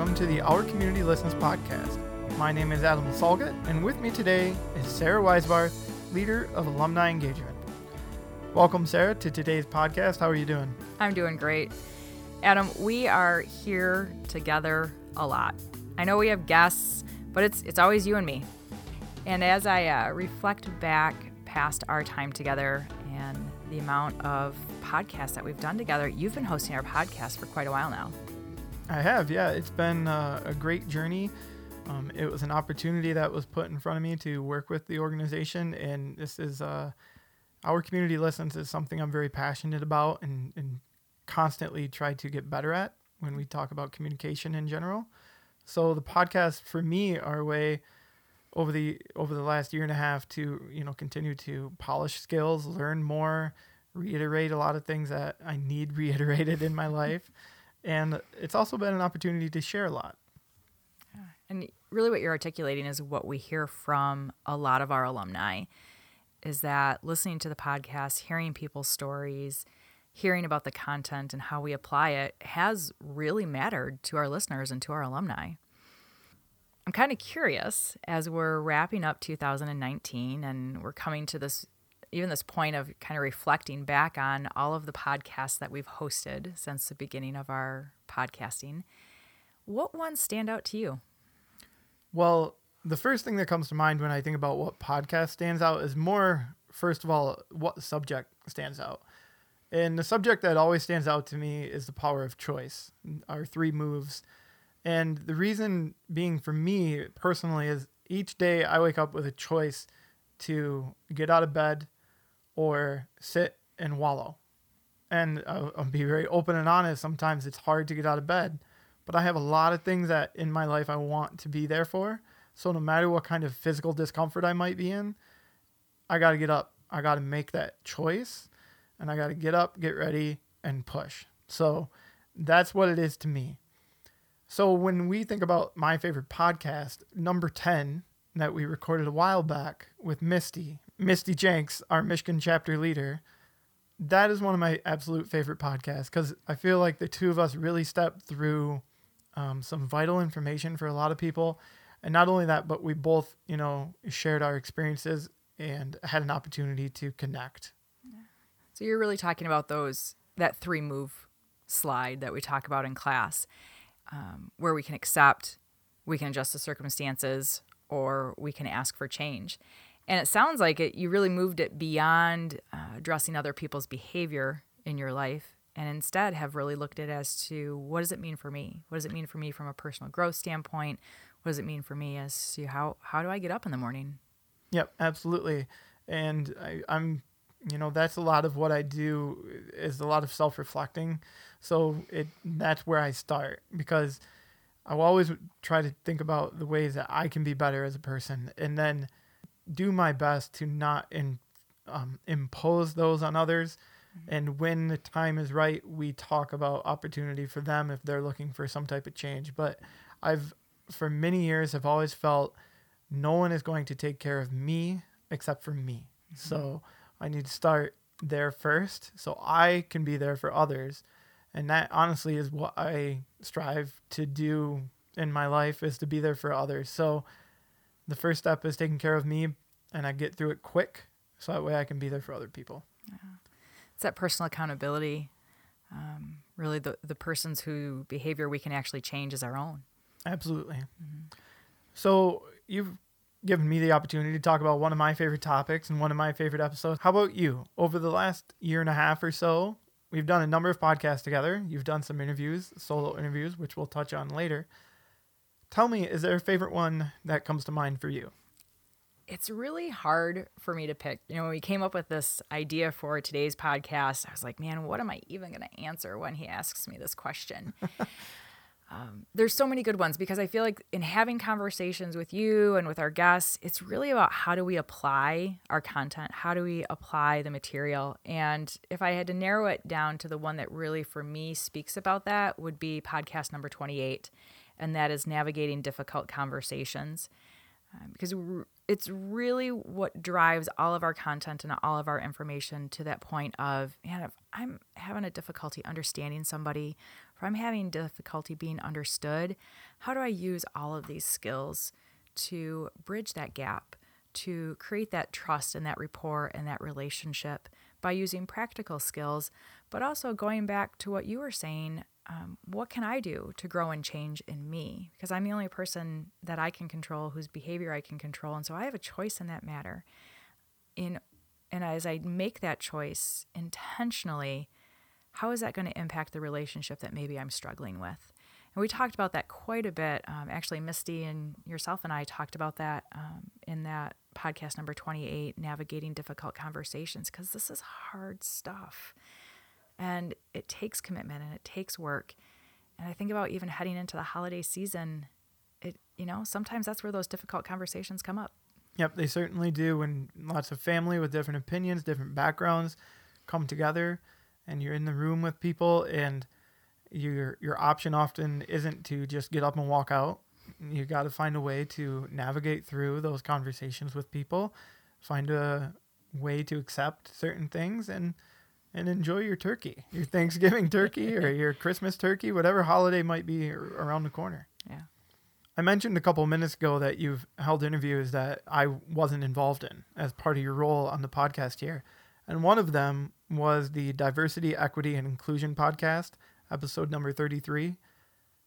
Welcome to the Our Community Listens podcast. My name is Adam Salget, and with me today is Sarah Weisbarth, leader of alumni engagement. Welcome, Sarah, to today's podcast. How are you doing? I'm doing great. Adam, we are here together a lot. I know we have guests, but it's it's always you and me. And as I uh, reflect back past our time together and the amount of podcasts that we've done together, you've been hosting our podcast for quite a while now. I have, yeah. It's been uh, a great journey. Um, it was an opportunity that was put in front of me to work with the organization, and this is uh, our community listens is something I'm very passionate about and, and constantly try to get better at when we talk about communication in general. So the podcast for me are a way over the over the last year and a half to you know continue to polish skills, learn more, reiterate a lot of things that I need reiterated in my life, and it's also been an opportunity to share a lot. And really, what you're articulating is what we hear from a lot of our alumni is that listening to the podcast, hearing people's stories, hearing about the content and how we apply it has really mattered to our listeners and to our alumni. I'm kind of curious as we're wrapping up 2019 and we're coming to this even this point of kind of reflecting back on all of the podcasts that we've hosted since the beginning of our podcasting. What ones stand out to you? Well, the first thing that comes to mind when I think about what podcast stands out is more, first of all, what subject stands out. And the subject that always stands out to me is the power of choice, our three moves. And the reason being for me personally is each day I wake up with a choice to get out of bed or sit and wallow. And I'll, I'll be very open and honest. Sometimes it's hard to get out of bed, but I have a lot of things that in my life I want to be there for. So no matter what kind of physical discomfort I might be in, I got to get up. I got to make that choice and I got to get up, get ready, and push. So that's what it is to me. So when we think about my favorite podcast, number 10 that we recorded a while back with Misty, Misty Jenks, our Michigan chapter leader, that is one of my absolute favorite podcasts because I feel like the two of us really stepped through um, some vital information for a lot of people. And not only that, but we both, you know, shared our experiences and had an opportunity to connect. So you're really talking about those that three move slide that we talk about in class, um, where we can accept, we can adjust the circumstances, or we can ask for change. And it sounds like it. You really moved it beyond uh, addressing other people's behavior in your life, and instead have really looked at as to what does it mean for me? What does it mean for me from a personal growth standpoint? What does it mean for me as to how how do I get up in the morning? Yep, absolutely. And I, I'm you know that's a lot of what i do is a lot of self-reflecting so it that's where i start because i will always try to think about the ways that i can be better as a person and then do my best to not in, um, impose those on others mm-hmm. and when the time is right we talk about opportunity for them if they're looking for some type of change but i've for many years have always felt no one is going to take care of me except for me mm-hmm. so I need to start there first so I can be there for others. And that honestly is what I strive to do in my life is to be there for others. So the first step is taking care of me and I get through it quick so that way I can be there for other people. Yeah. It's that personal accountability. Um, really, the, the person's who behavior we can actually change is our own. Absolutely. Mm-hmm. So you've given me the opportunity to talk about one of my favorite topics and one of my favorite episodes. How about you? Over the last year and a half or so, we've done a number of podcasts together. You've done some interviews, solo interviews, which we'll touch on later. Tell me, is there a favorite one that comes to mind for you? It's really hard for me to pick. You know, when we came up with this idea for today's podcast, I was like, man, what am I even going to answer when he asks me this question? um, there's so many good ones because I feel like in having conversations with you and with our guests, it's really about how do we apply our content? How do we apply the material? And if I had to narrow it down to the one that really for me speaks about that, would be podcast number 28, and that is navigating difficult conversations. Um, because it's really what drives all of our content and all of our information to that point of, man, if I'm having a difficulty understanding somebody, if I'm having difficulty being understood, how do I use all of these skills to bridge that gap, to create that trust and that rapport and that relationship by using practical skills, but also going back to what you were saying um, what can I do to grow and change in me? Because I'm the only person that I can control, whose behavior I can control, and so I have a choice in that matter. In and as I make that choice intentionally, how is that going to impact the relationship that maybe I'm struggling with? And we talked about that quite a bit. Um, actually, Misty and yourself and I talked about that um, in that podcast number 28, Navigating Difficult Conversations, because this is hard stuff. And it takes commitment and it takes work. And I think about even heading into the holiday season, it you know, sometimes that's where those difficult conversations come up. Yep, they certainly do when lots of family with different opinions, different backgrounds come together and you're in the room with people and your your option often isn't to just get up and walk out. You got to find a way to navigate through those conversations with people, find a way to accept certain things and and enjoy your turkey, your Thanksgiving turkey or your Christmas turkey, whatever holiday might be around the corner. Yeah. I mentioned a couple minutes ago that you've held interviews that I wasn't involved in as part of your role on the podcast here. And one of them was the Diversity, Equity, and Inclusion podcast, episode number 33.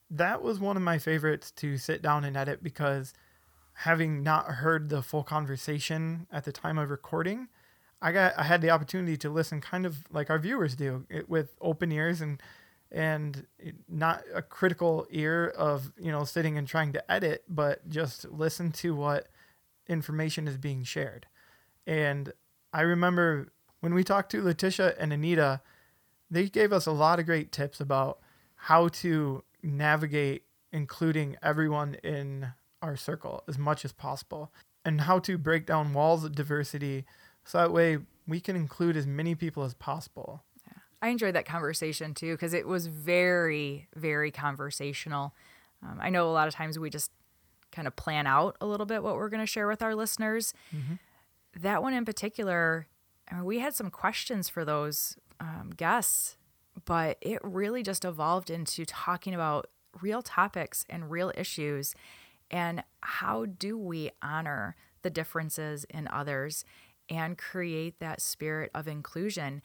That was one of my favorites to sit down and edit because having not heard the full conversation at the time of recording, I got I had the opportunity to listen kind of like our viewers do it, with open ears and and not a critical ear of you know sitting and trying to edit but just listen to what information is being shared. And i remember when we talked to letitia and anita they gave us a lot of great tips about how to navigate including everyone in our circle as much as possible and how to break down walls of diversity so that way we can include as many people as possible. Yeah. I enjoyed that conversation too because it was very, very conversational. Um, I know a lot of times we just kind of plan out a little bit what we're going to share with our listeners. Mm-hmm. That one in particular, I mean, we had some questions for those um, guests, but it really just evolved into talking about real topics and real issues and how do we honor the differences in others and create that spirit of inclusion.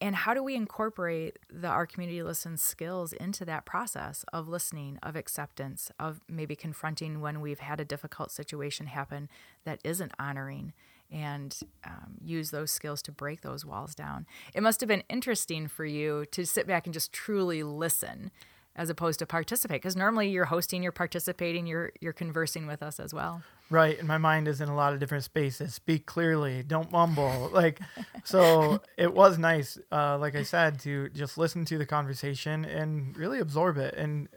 And how do we incorporate the our community listen skills into that process of listening, of acceptance, of maybe confronting when we've had a difficult situation happen that isn't honoring, and um, use those skills to break those walls down. It must have been interesting for you to sit back and just truly listen as opposed to participate because normally you're hosting you're participating you're you're conversing with us as well right and my mind is in a lot of different spaces speak clearly don't mumble like so it was nice uh, like i said to just listen to the conversation and really absorb it and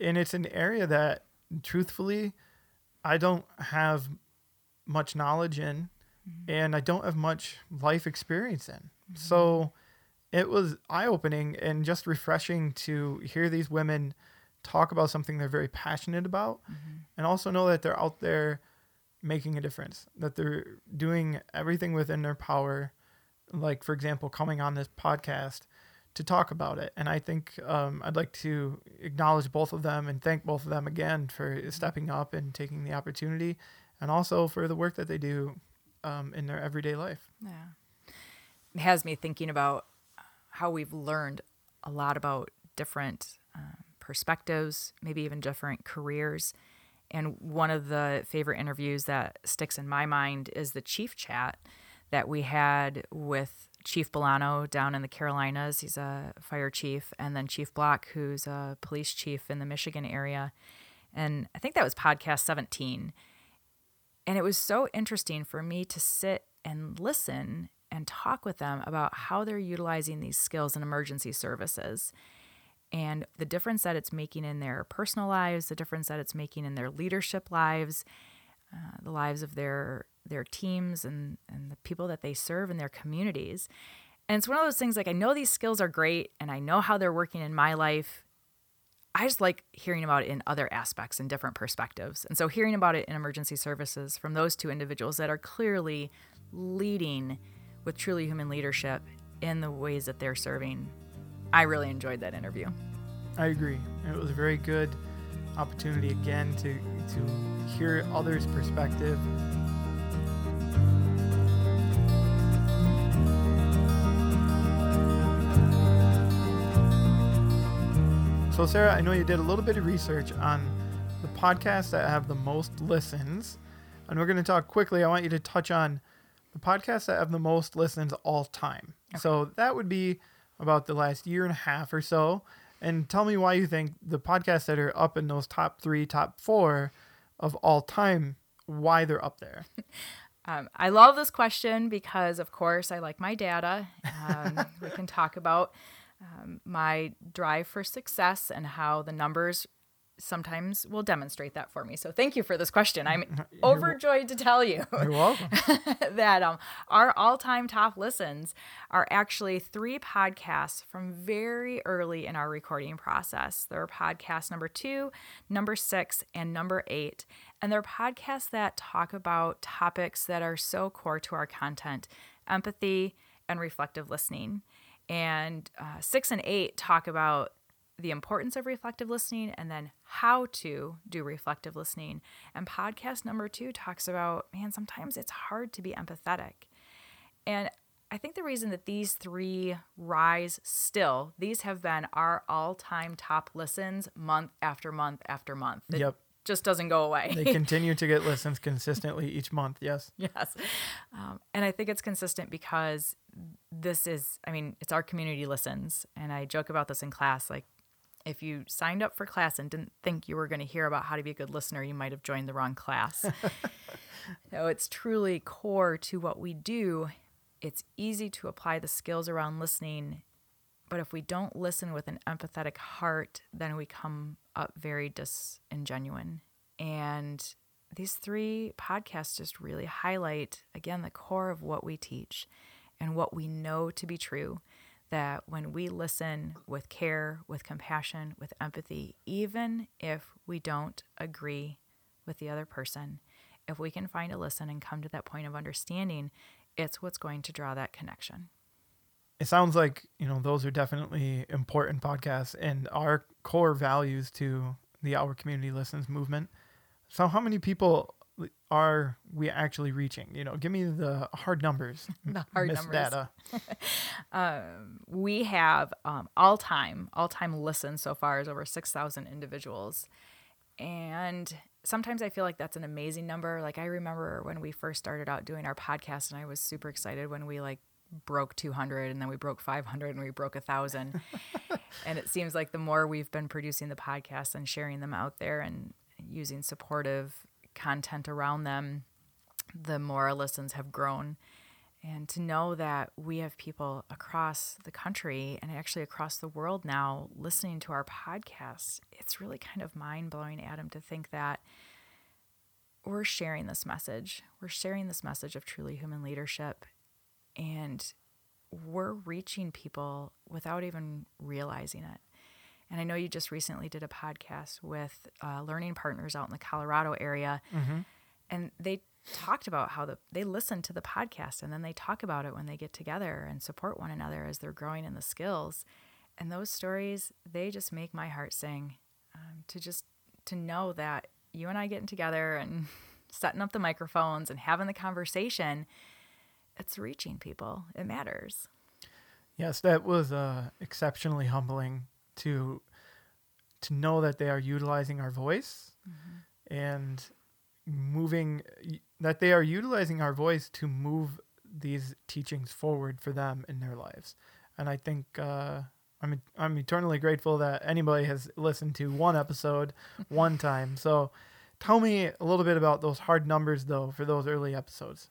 and it's an area that truthfully i don't have much knowledge in mm-hmm. and i don't have much life experience in mm-hmm. so it was eye opening and just refreshing to hear these women talk about something they're very passionate about mm-hmm. and also know that they're out there making a difference, that they're doing everything within their power. Like, for example, coming on this podcast to talk about it. And I think um, I'd like to acknowledge both of them and thank both of them again for mm-hmm. stepping up and taking the opportunity and also for the work that they do um, in their everyday life. Yeah. It has me thinking about how we've learned a lot about different uh, perspectives, maybe even different careers. And one of the favorite interviews that sticks in my mind is the chief chat that we had with Chief Bolano down in the Carolinas. He's a fire chief, and then Chief Block, who's a police chief in the Michigan area. And I think that was podcast 17. And it was so interesting for me to sit and listen and talk with them about how they're utilizing these skills in emergency services and the difference that it's making in their personal lives, the difference that it's making in their leadership lives, uh, the lives of their their teams and and the people that they serve in their communities. And it's one of those things like I know these skills are great and I know how they're working in my life. I just like hearing about it in other aspects and different perspectives. And so hearing about it in emergency services from those two individuals that are clearly leading with truly human leadership in the ways that they're serving, I really enjoyed that interview. I agree. It was a very good opportunity again to to hear others' perspective. So Sarah, I know you did a little bit of research on the podcasts that have the most listens, and we're going to talk quickly. I want you to touch on the podcasts that have the most listens all time. So that would be about the last year and a half or so. And tell me why you think the podcasts that are up in those top three, top four of all time, why they're up there. Um, I love this question because, of course, I like my data. Um, we can talk about um, my drive for success and how the numbers sometimes will demonstrate that for me. So thank you for this question. I'm overjoyed to tell you You're that um, our all-time top listens are actually three podcasts from very early in our recording process. They're podcast number two, number six, and number eight. And they're podcasts that talk about topics that are so core to our content, empathy and reflective listening. And uh, six and eight talk about the importance of reflective listening and then how to do reflective listening. And podcast number two talks about, man, sometimes it's hard to be empathetic. And I think the reason that these three rise still, these have been our all time top listens month after month after month. It Yep. just doesn't go away. They continue to get listens consistently each month. Yes. yes. Um, and I think it's consistent because this is, I mean, it's our community listens. And I joke about this in class. Like, if you signed up for class and didn't think you were going to hear about how to be a good listener, you might have joined the wrong class. so it's truly core to what we do. It's easy to apply the skills around listening. But if we don't listen with an empathetic heart, then we come up very disingenuine. And these three podcasts just really highlight, again, the core of what we teach and what we know to be true. That when we listen with care, with compassion, with empathy, even if we don't agree with the other person, if we can find a listen and come to that point of understanding, it's what's going to draw that connection. It sounds like, you know, those are definitely important podcasts and our core values to the Our Community Listens movement. So, how many people are we actually reaching? You know, give me the hard numbers. The hard Miss numbers. Data. we have um, all time all time listens so far is over 6000 individuals and sometimes i feel like that's an amazing number like i remember when we first started out doing our podcast and i was super excited when we like broke 200 and then we broke 500 and we broke a thousand and it seems like the more we've been producing the podcast and sharing them out there and using supportive content around them the more our listens have grown and to know that we have people across the country and actually across the world now listening to our podcast, it's really kind of mind blowing, Adam, to think that we're sharing this message. We're sharing this message of truly human leadership, and we're reaching people without even realizing it. And I know you just recently did a podcast with uh, learning partners out in the Colorado area, and they talked about how the, they listen to the podcast and then they talk about it when they get together and support one another as they're growing in the skills. And those stories, they just make my heart sing. Um, to just to know that you and I getting together and setting up the microphones and having the conversation, it's reaching people. It matters. Yes, that was uh, exceptionally humbling to to know that they are utilizing our voice and moving that they are utilizing our voice to move these teachings forward for them in their lives. And I think uh, I'm I'm eternally grateful that anybody has listened to one episode one time. So tell me a little bit about those hard numbers though for those early episodes.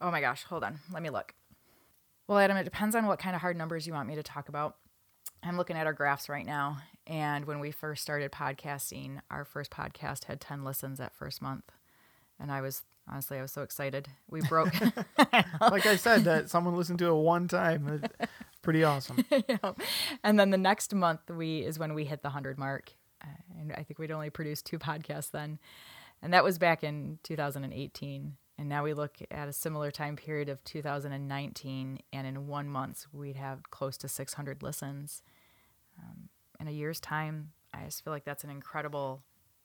Oh my gosh, hold on. Let me look. Well, Adam, it depends on what kind of hard numbers you want me to talk about. I'm looking at our graphs right now. And when we first started podcasting, our first podcast had 10 listens that first month. And I was, honestly, I was so excited. We broke, Like I said, that someone listened to it one time. It's pretty awesome. know. And then the next month we is when we hit the 100 mark. Uh, and I think we'd only produced two podcasts then. And that was back in 2018. And now we look at a similar time period of 2019, and in one month, we'd have close to 600 listens. Um, in a year's time, I just feel like that's an incredible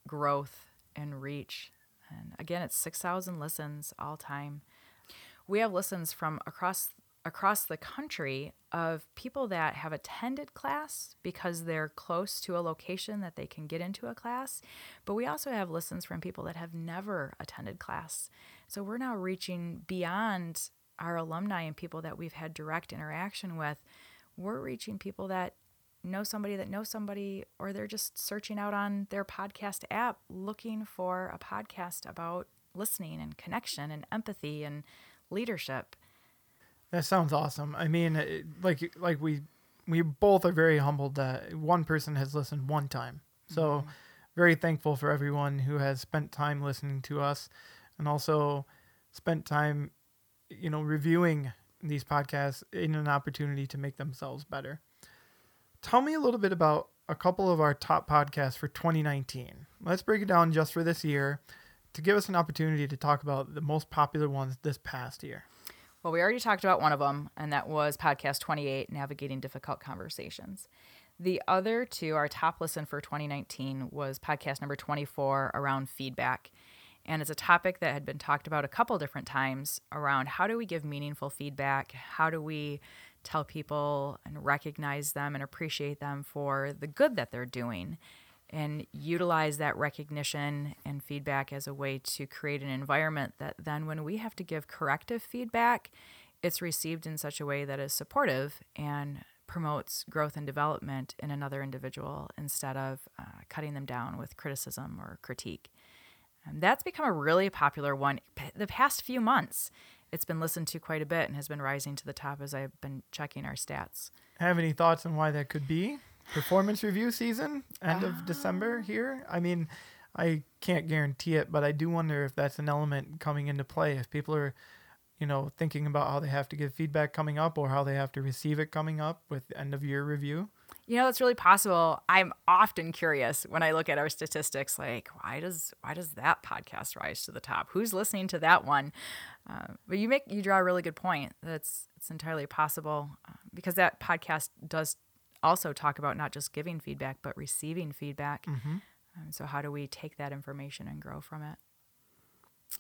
growth and reach. And again, it's 6,000 listens all time. We have listens from across across the country of people that have attended class because they're close to a location that they can get into a class. But we also have listens from people that have never attended class. So we're now reaching beyond our alumni and people that we've had direct interaction with. We're reaching people that know somebody that knows somebody, or they're just searching out on their podcast app looking for a podcast about listening and connection and empathy and leadership. That sounds awesome. I mean, like like we we both are very humbled that one person has listened one time. So mm-hmm. very thankful for everyone who has spent time listening to us and also spent time you know reviewing these podcasts in an opportunity to make themselves better. Tell me a little bit about a couple of our top podcasts for 2019. Let's break it down just for this year to give us an opportunity to talk about the most popular ones this past year. Well, we already talked about one of them, and that was podcast 28 Navigating Difficult Conversations. The other two, our top listen for 2019 was podcast number 24 around feedback. And it's a topic that had been talked about a couple different times around how do we give meaningful feedback? How do we tell people and recognize them and appreciate them for the good that they're doing? And utilize that recognition and feedback as a way to create an environment that then, when we have to give corrective feedback, it's received in such a way that is supportive and promotes growth and development in another individual instead of uh, cutting them down with criticism or critique. And that's become a really popular one the past few months. It's been listened to quite a bit and has been rising to the top as I've been checking our stats. Have any thoughts on why that could be? Performance review season, end of December ah. here. I mean, I can't guarantee it, but I do wonder if that's an element coming into play. If people are, you know, thinking about how they have to give feedback coming up or how they have to receive it coming up with end of year review. You know, it's really possible. I'm often curious when I look at our statistics, like why does why does that podcast rise to the top? Who's listening to that one? Uh, but you make you draw a really good point. That's it's entirely possible uh, because that podcast does also talk about not just giving feedback but receiving feedback. Mm-hmm. Um, so how do we take that information and grow from it?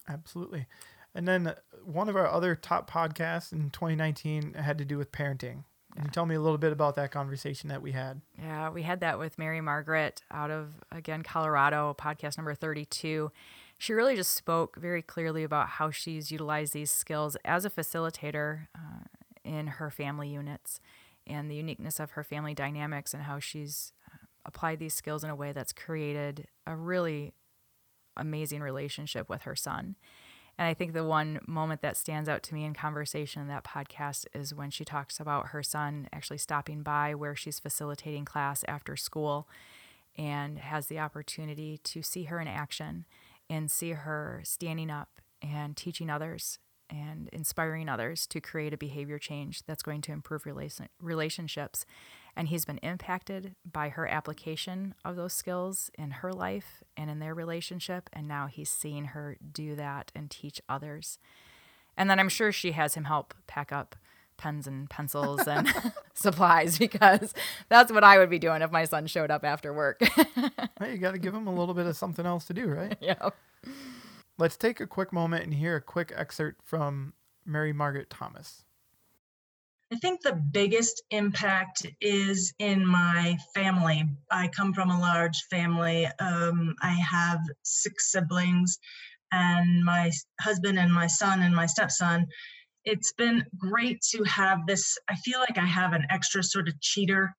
Absolutely. And then one of our other top podcasts in 2019 had to do with parenting. Can you tell me a little bit about that conversation that we had? Yeah, we had that with Mary Margaret out of, again, Colorado, podcast number 32. She really just spoke very clearly about how she's utilized these skills as a facilitator uh, in her family units and the uniqueness of her family dynamics and how she's uh, applied these skills in a way that's created a really amazing relationship with her son. And I think the one moment that stands out to me in conversation in that podcast is when she talks about her son actually stopping by where she's facilitating class after school and has the opportunity to see her in action and see her standing up and teaching others and inspiring others to create a behavior change that's going to improve relation- relationships and he's been impacted by her application of those skills in her life and in their relationship. And now he's seeing her do that and teach others. And then I'm sure she has him help pack up pens and pencils and supplies because that's what I would be doing if my son showed up after work. hey, you got to give him a little bit of something else to do, right? Yeah. Let's take a quick moment and hear a quick excerpt from Mary Margaret Thomas. I think the biggest impact is in my family. I come from a large family. Um, I have six siblings, and my husband and my son and my stepson. It's been great to have this. I feel like I have an extra sort of cheater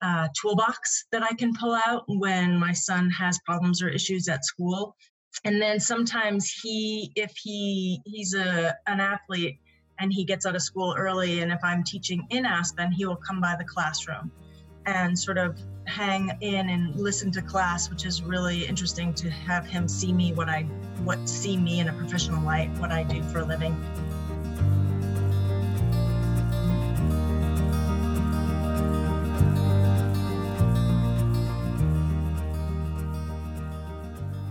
uh, toolbox that I can pull out when my son has problems or issues at school. And then sometimes he, if he he's a an athlete, and he gets out of school early. And if I'm teaching in Aspen, he will come by the classroom and sort of hang in and listen to class, which is really interesting to have him see me what I what see me in a professional light, what I do for a living.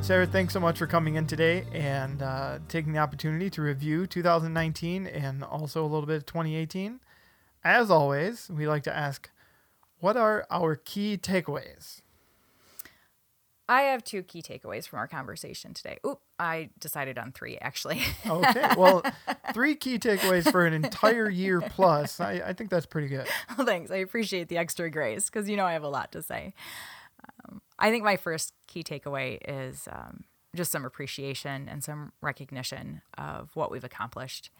Sarah, thanks so much for coming in today and uh, taking the opportunity to review 2019 and also a little bit of 2018. As always, we like to ask, what are our key takeaways? I have two key takeaways from our conversation today. Oop, I decided on three actually. Okay, well, three key takeaways for an entire year plus. I, I think that's pretty good. well, thanks. I appreciate the extra grace because you know I have a lot to say. I think my first key takeaway is um, just some appreciation and some recognition of what we've accomplished.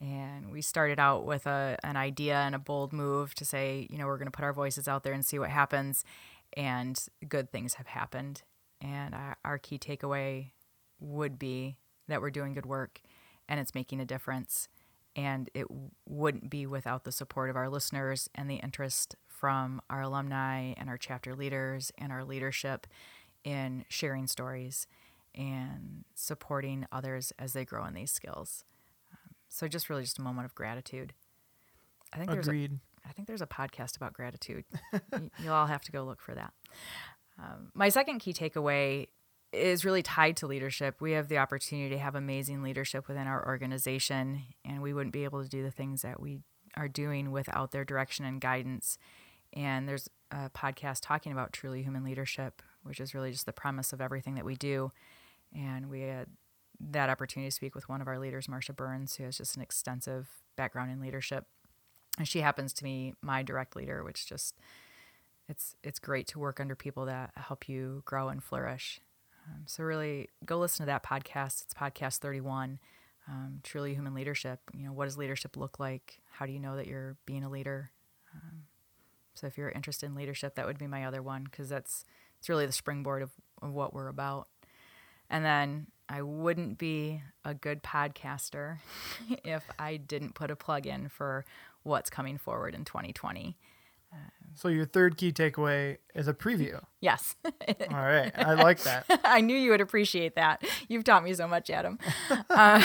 And we started out with a, an idea and a bold move to say, you know, we're going to put our voices out there and see what happens and good things have happened. And our, our key takeaway would be that we're doing good work and it's making a difference. And it wouldn't be without the support of our listeners and the interest from our alumni and our chapter leaders and our leadership in sharing stories and supporting others as they grow in these skills. Um, so just really just a moment of gratitude. I think there's Agreed. I think there's a podcast about gratitude. you, will all have to go look for that. Um, my second key takeaway is really tied to leadership. We have the opportunity to have amazing leadership within our organization, and we wouldn't be able to do the things that we are doing without their direction and guidance. And there's a podcast talking about truly human leadership, which is really just the premise of everything that we do. And we had that opportunity to speak with one of our leaders, Marcia Burns, who has just an extensive background in leadership and she happens to be my direct leader, which just it's it's great to work under people that help you grow and flourish. Um, so really, go listen to that podcast. It's podcast thirty one. Um, truly human leadership. You know, what does leadership look like? How do you know that you're being a leader? Um, so if you're interested in leadership, that would be my other one because that's it's really the springboard of, of what we're about. And then I wouldn't be a good podcaster if I didn't put a plug in for what's coming forward in 2020. So your third key takeaway is a preview. Yes. All right, I like that. I knew you would appreciate that. You've taught me so much, Adam. um,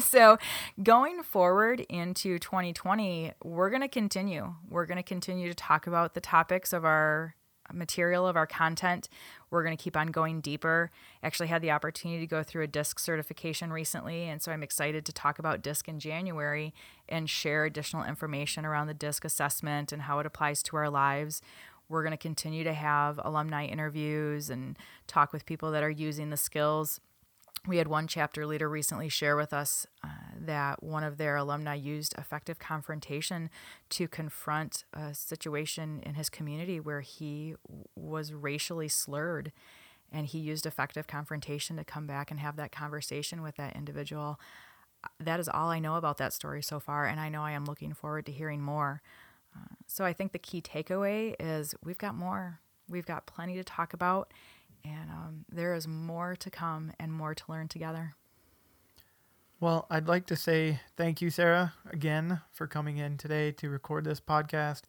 so going forward into 2020, we're going to continue. We're going to continue to talk about the topics of our material of our content. We're going to keep on going deeper. I Actually, had the opportunity to go through a DISC certification recently, and so I'm excited to talk about DISC in January and share additional information around the DISC assessment and how it applies to our lives. We're going to continue to have alumni interviews and talk with people that are using the skills we had one chapter leader recently share with us uh, that one of their alumni used effective confrontation to confront a situation in his community where he was racially slurred. And he used effective confrontation to come back and have that conversation with that individual. That is all i know about that story so far and i know i am looking forward to hearing more. Uh, so i think the key takeaway is we've got more. We've got plenty to talk about and um, there is more to come and more to learn together. Well, I'd like to say thank you, Sarah, again for coming in today to record this podcast.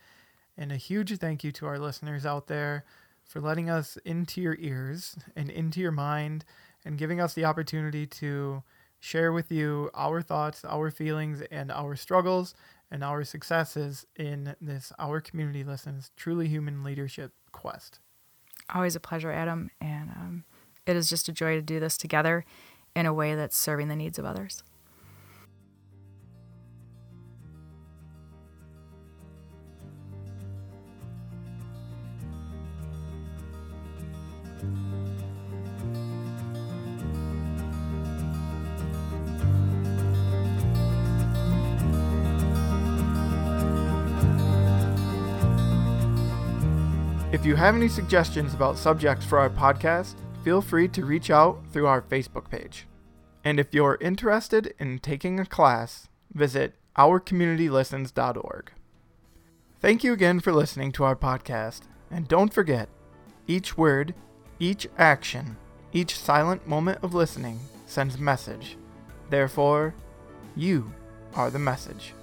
And a huge thank you to our listeners out there for letting us into your ears and into your mind and giving us the opportunity to share with you our thoughts, our feelings, and our struggles and our successes in this Our Community Listens Truly Human Leadership Quest always a pleasure, Adam. And um, it is just a joy to do this together in a way that's serving the needs of others. If you have any suggestions about subjects for our podcast, feel free to reach out through our Facebook page. And if you're interested in taking a class, visit ourcommunitylistens.org. Thank you again for listening to our podcast, and don't forget each word, each action, each silent moment of listening sends a message. Therefore, you are the message.